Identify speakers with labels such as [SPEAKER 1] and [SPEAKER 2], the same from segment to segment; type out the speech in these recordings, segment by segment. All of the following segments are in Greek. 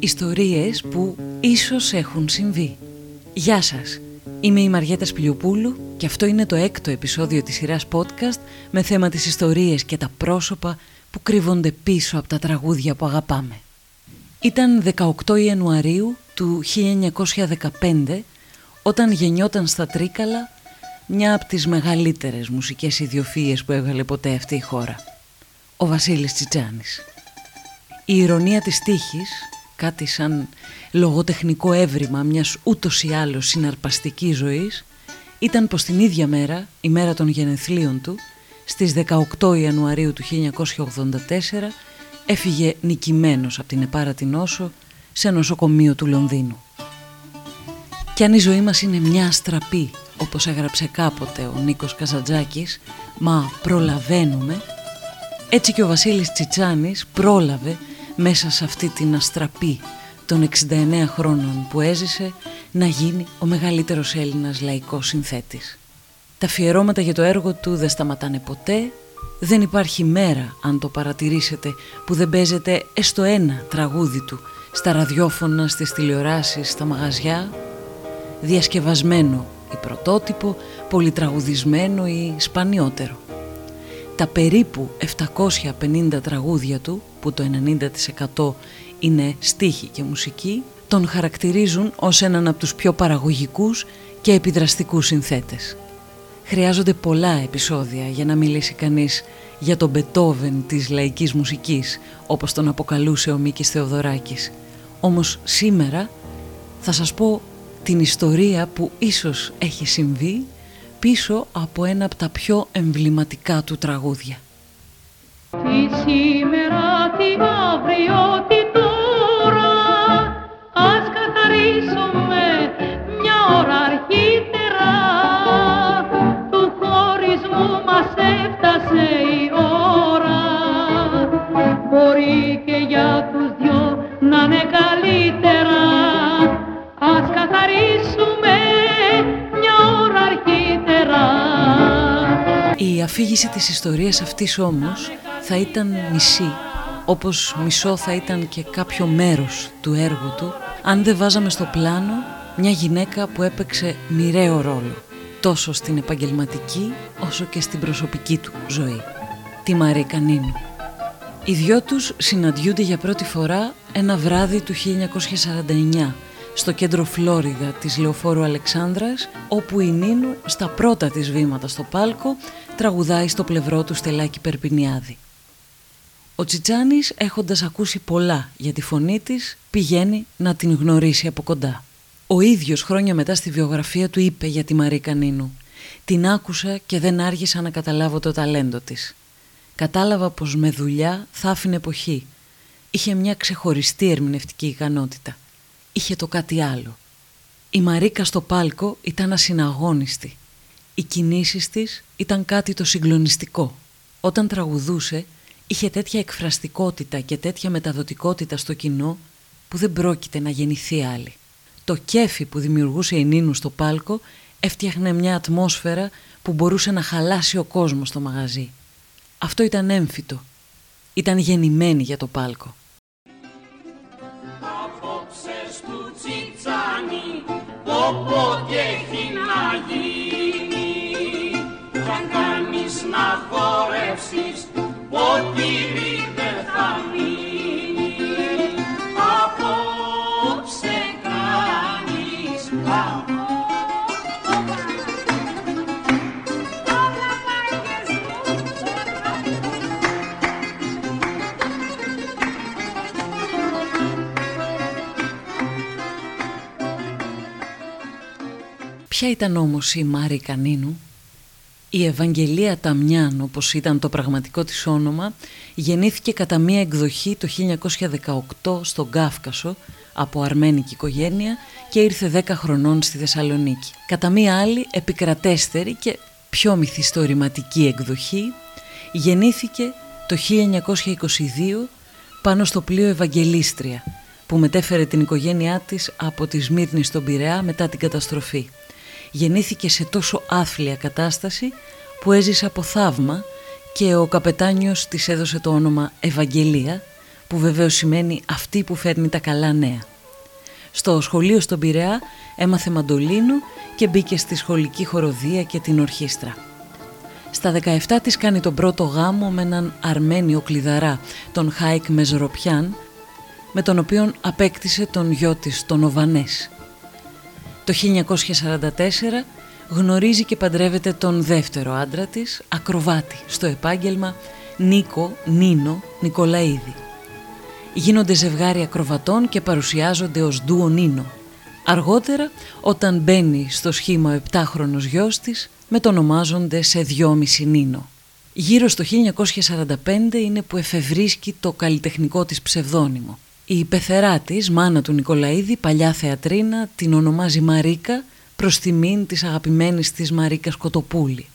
[SPEAKER 1] Ιστορίες που ίσως έχουν συμβεί. Γεια σας, είμαι η Μαριέτα Σπιλιοπούλου και αυτό είναι το έκτο επεισόδιο της σειράς podcast με θέμα τις ιστορίες και τα πρόσωπα που κρύβονται πίσω από τα τραγούδια που αγαπάμε. Ήταν 18 Ιανουαρίου του 1915 όταν γεννιόταν στα Τρίκαλα μια από τις μεγαλύτερες μουσικές ιδιοφύες που έβγαλε ποτέ αυτή η χώρα. Ο Βασίλης Τσιτσάνης. Η ηρωνία της τύχης, κάτι σαν λογοτεχνικό έβριμα μιας ούτως ή άλλως συναρπαστικής ζωής, ήταν πως την ίδια μέρα, η μέρα των γενεθλίων του, στις 18 Ιανουαρίου του 1984, έφυγε νικημένος από την Επάρατη Νόσο σε νοσοκομείο του Λονδίνου. Κι αν η ζωή μας είναι μια αστραπή, όπως έγραψε κάποτε ο Νίκος Καζαντζάκης, μα προλαβαίνουμε, έτσι και ο Βασίλης Τσιτσάνης πρόλαβε μέσα σε αυτή την αστραπή των 69 χρόνων που έζησε να γίνει ο μεγαλύτερος Έλληνας λαϊκός συνθέτης. Τα αφιερώματα για το έργο του δεν σταματάνε ποτέ, δεν υπάρχει μέρα αν το παρατηρήσετε που δεν παίζεται έστω ένα τραγούδι του στα ραδιόφωνα, στις τηλεοράσεις, στα μαγαζιά, διασκευασμένο ή πρωτότυπο, πολυτραγουδισμένο ή σπανιότερο. Τα περίπου 750 τραγούδια του, που το 90% είναι στίχη και μουσική, τον χαρακτηρίζουν ως έναν από τους πιο παραγωγικούς και επιδραστικούς συνθέτες. Χρειάζονται πολλά επεισόδια για να μιλήσει κανείς για τον Μπετόβεν της λαϊκής μουσικής, όπως τον αποκαλούσε ο Μίκης Θεοδωράκης. Όμως σήμερα θα σας πω την ιστορία που ίσως έχει συμβεί πίσω από ένα από τα πιο εμβληματικά του τραγούδια.
[SPEAKER 2] Τι σήμερα, τι αύριο, τι τώρα Ας καθαρίσουμε μια ώρα αρχίτερα. Του χωρισμού μας έφτασε η ώρα. Μπορεί και για τους δυο να είναι καλύτερα. Ας καθαρίσουμε μια ώρα αρχίτερα.
[SPEAKER 1] Η αφήγηση της ιστορίας αυτής όμως θα ήταν μισή, όπως μισό θα ήταν και κάποιο μέρος του έργου του, αν δεν βάζαμε στο πλάνο μια γυναίκα που έπαιξε μοιραίο ρόλο, τόσο στην επαγγελματική όσο και στην προσωπική του ζωή, τη Μαρή Κανίνου. Οι δυο τους συναντιούνται για πρώτη φορά ένα βράδυ του 1949 στο κέντρο Φλόριδα της Λεωφόρου Αλεξάνδρας όπου η Νίνου στα πρώτα της βήματα στο πάλκο τραγουδάει στο πλευρό του Στελάκη Περπινιάδη. Ο Τσιτσάνης έχοντας ακούσει πολλά για τη φωνή της πηγαίνει να την γνωρίσει από κοντά. Ο ίδιος χρόνια μετά στη βιογραφία του είπε για τη Μαρή Κανίνου «Την άκουσα και δεν άργησα να καταλάβω το ταλέντο της. Κατάλαβα πως με δουλειά θα άφηνε εποχή. Είχε μια ξεχωριστή ερμηνευτική ικανότητα. Είχε το κάτι άλλο. Η Μαρίκα στο πάλκο ήταν ασυναγώνιστη. Οι κινήσεις της ήταν κάτι το συγκλονιστικό. Όταν τραγουδούσε είχε τέτοια εκφραστικότητα και τέτοια μεταδοτικότητα στο κοινό που δεν πρόκειται να γεννηθεί άλλη. Το κέφι που δημιουργούσε η Νίνου στο πάλκο έφτιαχνε μια ατμόσφαιρα που μπορούσε να χαλάσει ο κόσμος στο μαγαζί. Αυτό ήταν έμφυτο. Ήταν γεννημένη για το πάλκο.
[SPEAKER 3] Απόψε του τσιτσάνι, όποτε έχει να γίνει Θα κάνεις να χορεύσεις,
[SPEAKER 1] Ποια ήταν όμως η Μάρη Κανίνου; Η Ευαγγελία Ταμιάν, όπως ήταν το πραγματικό της όνομα, γεννήθηκε κατά μία εκδοχή το 1918 στον Κάφκασο από αρμένικη οικογένεια και ήρθε 10 χρονών στη Θεσσαλονίκη. Κατά μία άλλη επικρατέστερη και πιο μυθιστορηματική εκδοχή γεννήθηκε το 1922 πάνω στο πλοίο Ευαγγελίστρια που μετέφερε την οικογένειά της από τη Σμύρνη στον Πειραιά μετά την καταστροφή γεννήθηκε σε τόσο άθλια κατάσταση που έζησε από θαύμα και ο καπετάνιος της έδωσε το όνομα Ευαγγελία που βεβαίως σημαίνει αυτή που φέρνει τα καλά νέα. Στο σχολείο στον Πειραιά έμαθε μαντολίνο και μπήκε στη σχολική χοροδία και την ορχήστρα. Στα 17 της κάνει τον πρώτο γάμο με έναν Αρμένιο κλειδαρά, τον Χάικ Μεζροπιάν, με τον οποίο απέκτησε τον γιο της, τον Οβανές. Το 1944 γνωρίζει και παντρεύεται τον δεύτερο άντρα της, ακροβάτη, στο επάγγελμα Νίκο Νίνο Νικολαίδη. Γίνονται ζευγάρι ακροβατών και παρουσιάζονται ως ντουο Νίνο. Αργότερα, όταν μπαίνει στο σχήμα ο επτάχρονος γιος της, μετονομάζονται σε δυόμιση Νίνο. Γύρω στο 1945 είναι που εφευρίσκει το καλλιτεχνικό της ψευδόνυμο. Η πεθερά της, μάνα του Νικολαίδη, παλιά θεατρίνα, την ονομάζει Μαρίκα προς τιμήν της αγαπημένης της Μαρίκας Κοτοπούλη.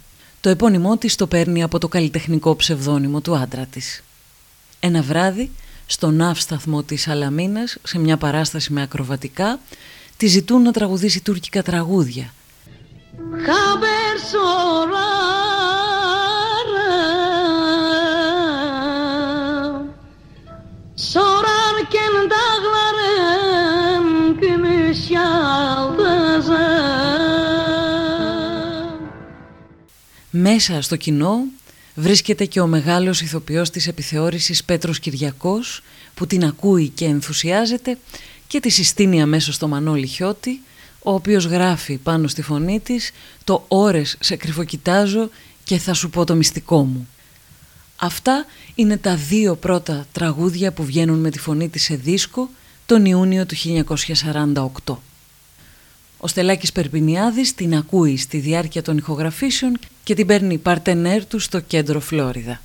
[SPEAKER 1] Το επώνυμό της το παίρνει από το καλλιτεχνικό ψευδόνυμο του άντρα της. Ένα βράδυ, στον ναύσταθμο της Αλαμίνας, σε μια παράσταση με ακροβατικά, τη ζητούν να τραγουδήσει τουρκικά τραγούδια. Μέσα στο κοινό βρίσκεται και ο μεγάλος ηθοποιός της επιθεώρησης Πέτρος Κυριακός που την ακούει και ενθουσιάζεται και τη συστήνει αμέσως στο Μανώλη Χιώτη ο οποίος γράφει πάνω στη φωνή της το «Ώρες σε κρυφοκοιτάζω και θα σου πω το μυστικό μου». Αυτά είναι τα δύο πρώτα τραγούδια που βγαίνουν με τη φωνή της σε δίσκο τον Ιούνιο του 1948. Ο Στελάκης Περπινιάδης την ακούει στη διάρκεια των ηχογραφήσεων και την παίρνει παρτενέρ του στο κέντρο Φλόριδα.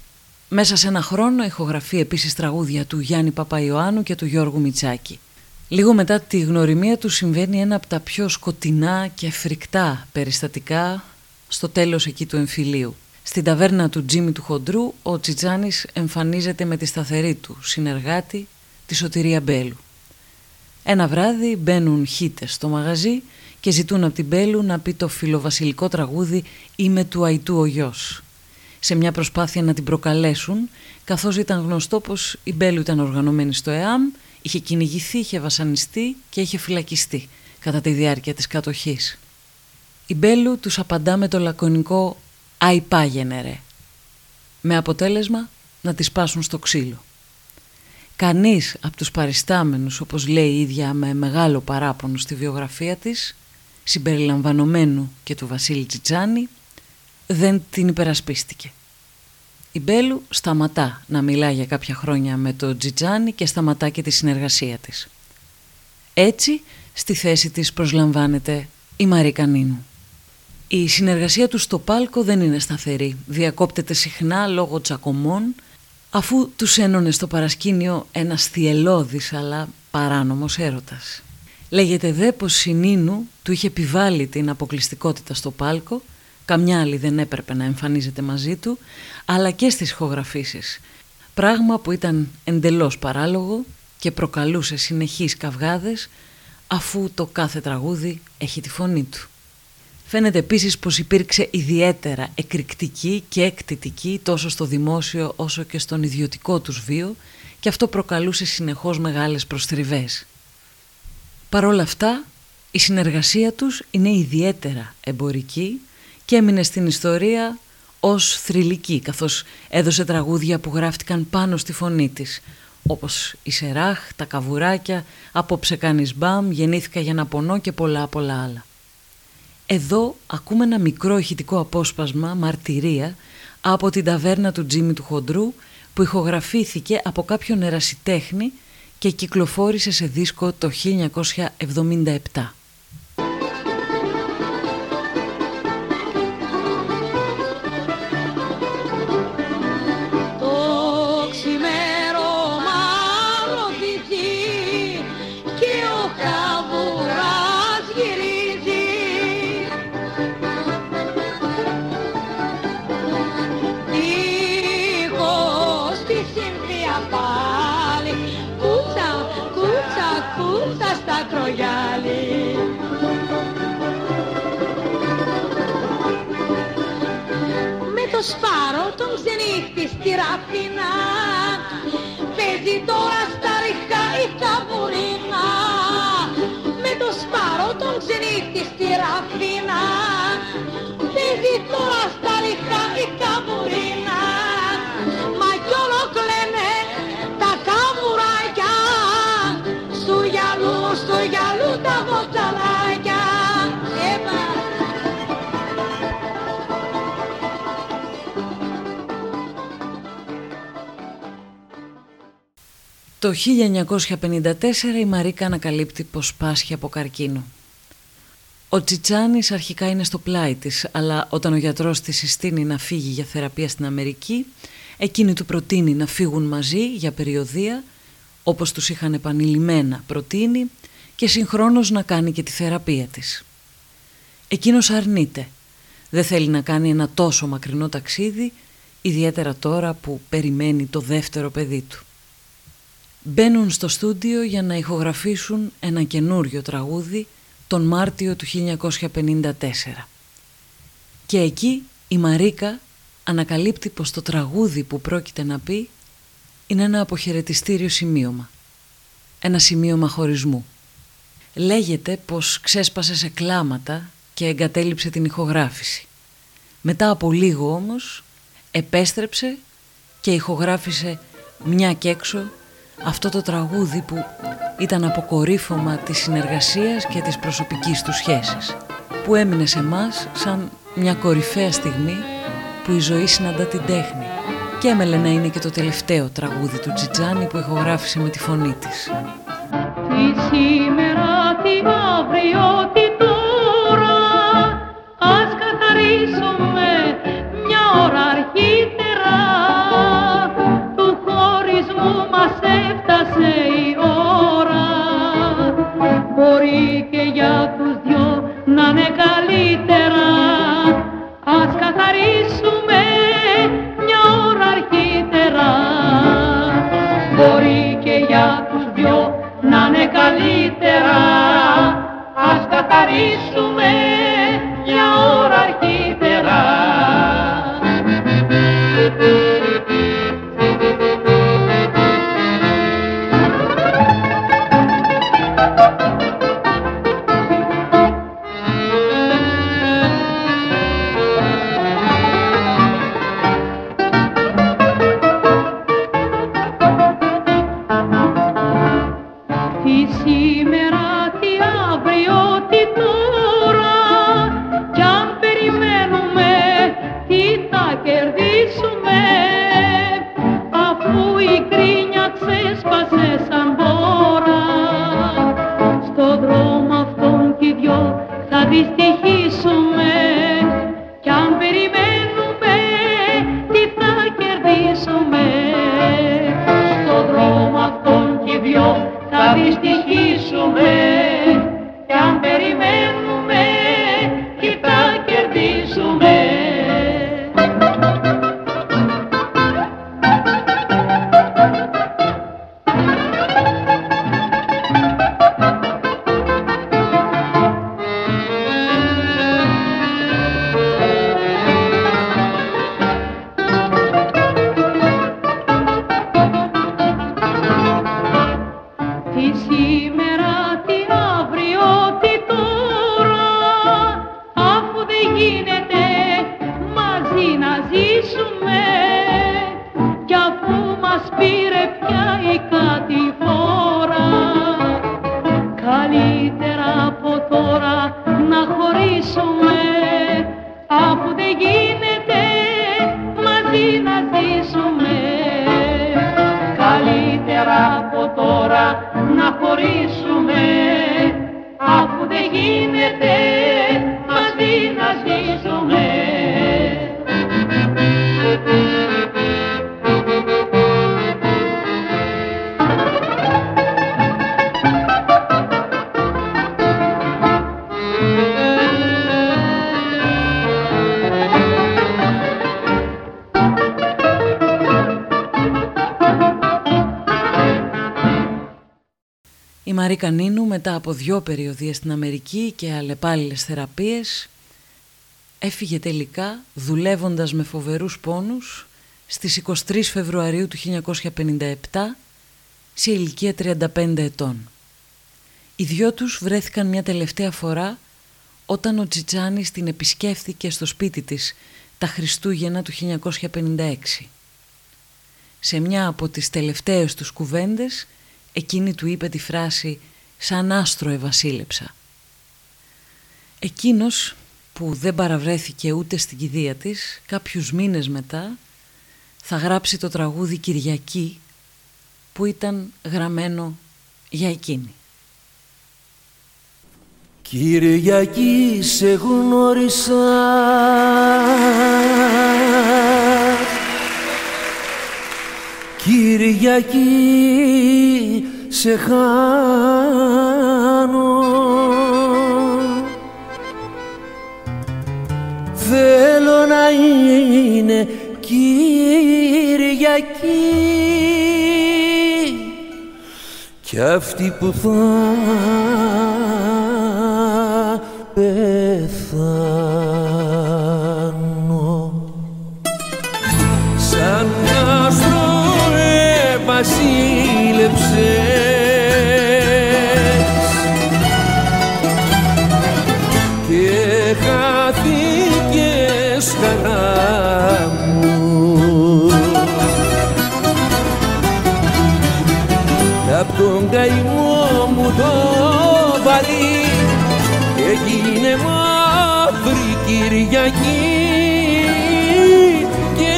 [SPEAKER 1] Μέσα σε ένα χρόνο ηχογραφεί επίσης τραγούδια του Γιάννη Παπαϊωάννου και του Γιώργου Μιτσάκη. Λίγο μετά τη γνωριμία του συμβαίνει ένα από τα πιο σκοτεινά και φρικτά περιστατικά στο τέλος εκεί του εμφυλίου. Στην ταβέρνα του Τζίμι του Χοντρού ο Τσιτσάνης εμφανίζεται με τη σταθερή του συνεργάτη τη Σωτηρία Μπέλου. Ένα βράδυ μπαίνουν χίτες στο μαγαζί και ζητούν από την Μπέλου να πει το φιλοβασιλικό τραγούδι «Είμαι του Αϊτού ο γιος». Σε μια προσπάθεια να την προκαλέσουν, καθώς ήταν γνωστό πως η Μπέλου ήταν οργανωμένη στο ΕΑΜ, είχε κυνηγηθεί, είχε βασανιστεί και είχε φυλακιστεί κατά τη διάρκεια της κατοχής. Η Μπέλου τους απαντά με το λακωνικό «Αϊ πάγαινε ρε», με αποτέλεσμα να τη σπάσουν στο ξύλο. Κανείς από τους παριστάμενους, όπως λέει η ίδια με μεγάλο παράπονο στη βιογραφία της, συμπεριλαμβανομένου και του Βασίλη Τσιτσάνη, δεν την υπερασπίστηκε. Η Μπέλου σταματά να μιλά για κάποια χρόνια με τον Τζιτζάνι και σταματά και τη συνεργασία της. Έτσι, στη θέση της προσλαμβάνεται η Μαρή Κανίνου. Η συνεργασία του στο πάλκο δεν είναι σταθερή. Διακόπτεται συχνά λόγω τσακωμών, αφού τους ένωνε στο παρασκήνιο ένας θυελώδης αλλά παράνομος έρωτας. Λέγεται δε πως η Νίνου του είχε επιβάλει την αποκλειστικότητα στο πάλκο, καμιά άλλη δεν έπρεπε να εμφανίζεται μαζί του, αλλά και στις ηχογραφήσεις. Πράγμα που ήταν εντελώς παράλογο και προκαλούσε συνεχείς καυγάδες αφού το κάθε τραγούδι έχει τη φωνή του. Φαίνεται επίσης πως υπήρξε ιδιαίτερα εκρηκτική και εκτιτική τόσο στο δημόσιο όσο και στον ιδιωτικό τους βίο και αυτό προκαλούσε συνεχώς μεγάλες προστριβές. Παρ' όλα αυτά, η συνεργασία τους είναι ιδιαίτερα εμπορική και έμεινε στην ιστορία ως θρηλυκή, καθώς έδωσε τραγούδια που γράφτηκαν πάνω στη φωνή της, όπως η Σεράχ, τα Καβουράκια, «Απόψε κάνεις μπαμ», «Γεννήθηκα για να πονώ» και πολλά πολλά άλλα. Εδώ ακούμε ένα μικρό ηχητικό απόσπασμα, μαρτυρία, από την ταβέρνα του Τζίμι του Χοντρού, που ηχογραφήθηκε από κάποιον ερασιτέχνη και κυκλοφόρησε σε δίσκο το 1977.
[SPEAKER 2] Το σπάρο τον ξενύχτη στη ράφινα
[SPEAKER 4] Παίζει τώρα στα ριχά η ταμπουρίνα με το σπάρο τον ξενύχτη στη ραφίνα. Παίζει τώρα στα ριχά
[SPEAKER 1] Το 1954 η Μαρίκα ανακαλύπτει πως πάσχει από καρκίνο. Ο Τσιτσάνης αρχικά είναι στο πλάι της, αλλά όταν ο γιατρός της συστήνει να φύγει για θεραπεία στην Αμερική, εκείνη του προτείνει να φύγουν μαζί για περιοδία, όπως τους είχαν επανειλημμένα προτείνει, και συγχρόνως να κάνει και τη θεραπεία της. Εκείνος αρνείται. Δεν θέλει να κάνει ένα τόσο μακρινό ταξίδι, ιδιαίτερα τώρα που περιμένει το δεύτερο παιδί του. Μπαίνουν στο στούντιο για να ηχογραφήσουν ένα καινούριο τραγούδι τον Μάρτιο του 1954. Και εκεί η Μαρίκα ανακαλύπτει πως το τραγούδι που πρόκειται να πει είναι ένα αποχαιρετιστήριο σημείωμα. Ένα σημείωμα χωρισμού. Λέγεται πως ξέσπασε σε κλάματα και εγκατέλειψε την ηχογράφηση. Μετά από λίγο όμως επέστρεψε και ηχογράφησε μια και έξω αυτό το τραγούδι που ήταν αποκορύφωμα της συνεργασίας και της προσωπικής του σχέσης που έμεινε σε μας σαν μια κορυφαία στιγμή που η ζωή συναντά την τέχνη και έμελε να είναι και το τελευταίο τραγούδι του Τζιτζάνι που ηχογράφησε με τη φωνή της.
[SPEAKER 2] Τι σήμερα, τι αύριο, τι τώρα Ας καθαρίσουμε μια ώρα να χωρίσουμε
[SPEAKER 1] Η Μαρίκα Νίνου μετά από δυο περιοδίες στην Αμερική και αλλεπάλληλες θεραπείες έφυγε τελικά δουλεύοντας με φοβερούς πόνους στις 23 Φεβρουαρίου του 1957 σε ηλικία 35 ετών. Οι δυο τους βρέθηκαν μια τελευταία φορά όταν ο Τσιτσάνης την επισκέφθηκε στο σπίτι της τα Χριστούγεννα του 1956. Σε μια από τις τελευταίες τους κουβέντες εκείνη του είπε τη φράση «σαν άστρο ευασίλεψα». Εκείνος που δεν παραβρέθηκε ούτε στην κηδεία της, κάποιους μήνες μετά θα γράψει το τραγούδι «Κυριακή» που ήταν γραμμένο για εκείνη.
[SPEAKER 5] Κυριακή σε γνώρισα Κυριακή σε χάνω. Θέλω να είναι Κυριακή κι αυτή που θα πεθάνω βασίλεψες και χάθηκες χαρά μου. Απ' τον καημό μου το βαλί έγινε μαύρη Κυριακή. Και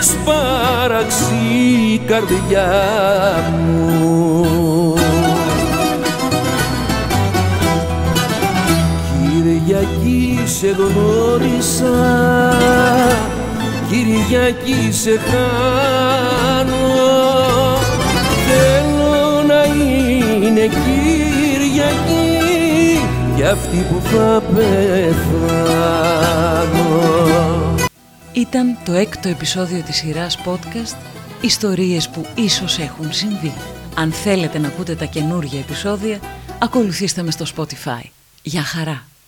[SPEAKER 5] σπάραξε η καρδιά μου. Κυριακή σε γνώρισα Κυριακή σε χάνω. Θέλω να είναι Κυριακή για αυτή που θα πεθάνω.
[SPEAKER 1] Ήταν το έκτο επεισόδιο της σειράς podcast «Ιστορίες που ίσως έχουν συμβεί». Αν θέλετε να ακούτε τα καινούργια επεισόδια, ακολουθήστε με στο Spotify. Για χαρά!